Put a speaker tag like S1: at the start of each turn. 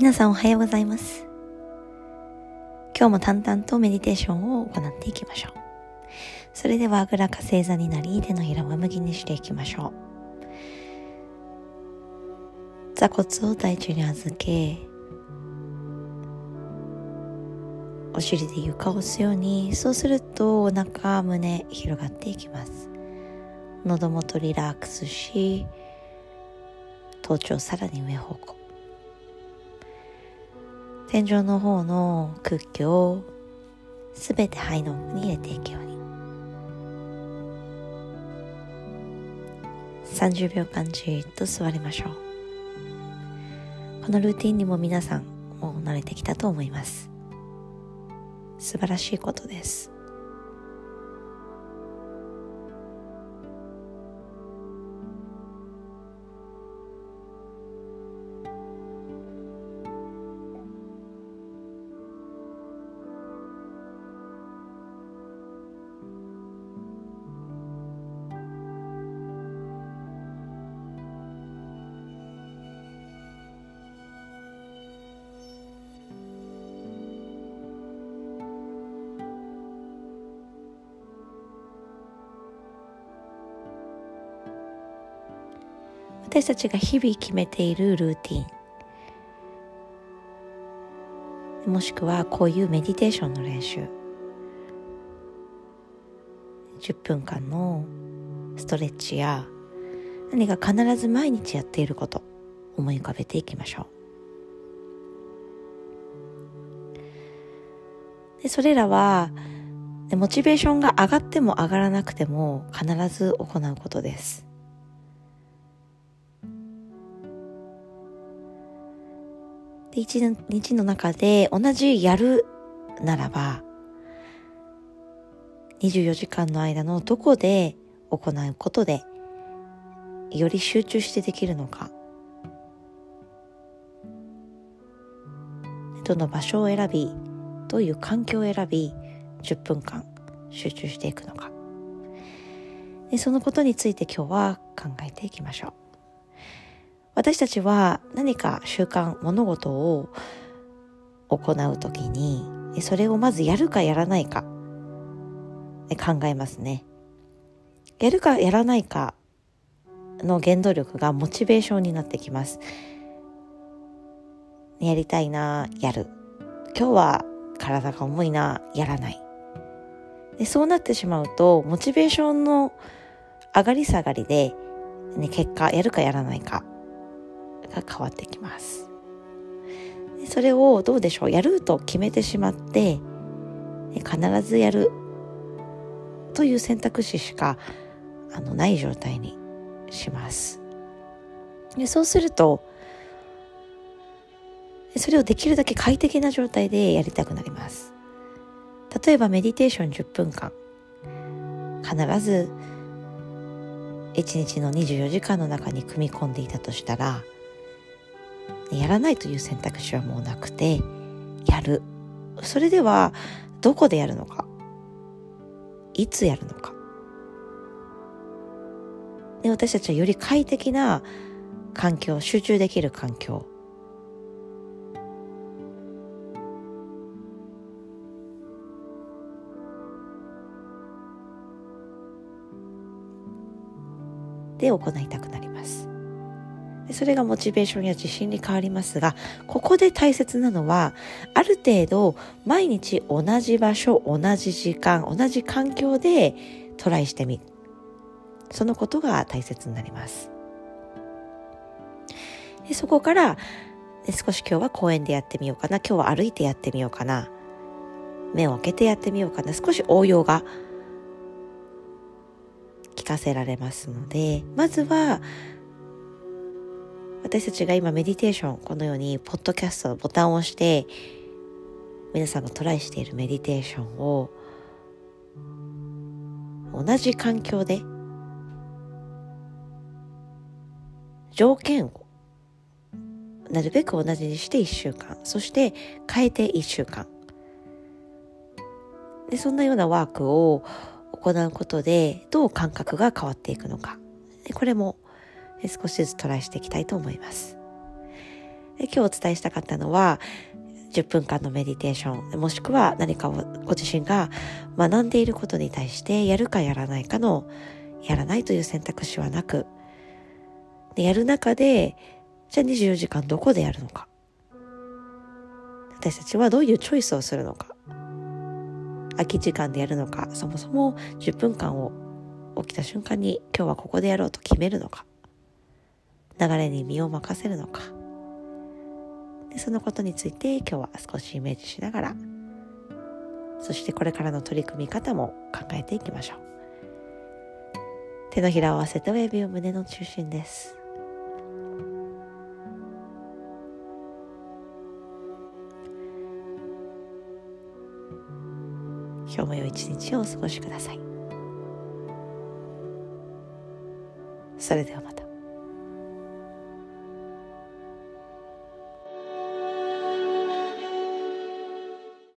S1: 皆さんおはようございます。今日も淡々とメディテーションを行っていきましょう。それではあぐらか星座になり、手のひらを上向きにしていきましょう。座骨を大地に預け、お尻で床を押すように、そうするとお腹、胸広がっていきます。喉元リラックスし、頭頂さらに上方向。天井の方の空気をすべて肺の奥に入れていくように。30秒間じっと座りましょう。このルーティンにも皆さんもう慣れてきたと思います。素晴らしいことです。私たちが日々決めているルーティン。もしくはこういうメディテーションの練習。10分間のストレッチや何か必ず毎日やっていること思い浮かべていきましょう。でそれらはモチベーションが上がっても上がらなくても必ず行うことです。で一日の中で同じやるならば24時間の間のどこで行うことでより集中してできるのか。どの場所を選びどういう環境を選び10分間集中していくのか。でそのことについて今日は考えていきましょう。私たちは何か習慣、物事を行うときに、それをまずやるかやらないか考えますね。やるかやらないかの原動力がモチベーションになってきます。やりたいな、やる。今日は体が重いな、やらない。でそうなってしまうと、モチベーションの上がり下がりで、ね、結果、やるかやらないかが変わってきます。それをどうでしょう？やると決めてしまって必ずやるという選択肢しかあのない状態にします。でそうするとそれをできるだけ快適な状態でやりたくなります。例えばメディテーション10分間必ず1日の24時間の中に組み込んでいたとしたらやらないという選択肢はもうなくて、やる。それでは、どこでやるのか？いつやるのか？で、私たちはより快適な環境、集中できる環境。で行いたくなります。それがモチベーションや自信に変わりますが、ここで大切なのは、ある程度毎日同じ場所、同じ時間、同じ環境でトライしてみる。そのことが大切になります。でそこから少し今日は公園でやってみようかな。今日は歩いてやってみようかな。目を開けてやってみようかな。少し応用が聞かせられますので、まずは私たちが今メディテーション、このように、ポッドキャストのボタンを押して、皆さんがトライしているメディテーションを、同じ環境で、条件を、なるべく同じにして1週間、そして変えて1週間。で、そんなようなワークを行うことで、どう感覚が変わっていくのか。これも少しずつトライしていきたいと思います。で今日お伝えしたかったのは、10分間のメディテーション、もしくは何かをご自身が学んでいることに対してやるかやらないかの、やらないという選択肢はなく、でやる中で、じゃあ24時間どこでやるのか。私たちはどういうチョイスをするのか。空き時間でやるのか、そもそも10分間を起きた瞬間に今日はここでやろうと決めるのか。流れに身を任せるのか。でそのことについて今日は少しイメージしながらそしてこれからの取り組み方も考えていきましょう。手のひらを合わせて親指を胸の中心です。今日も良い一日をお過ごしください。それではまた。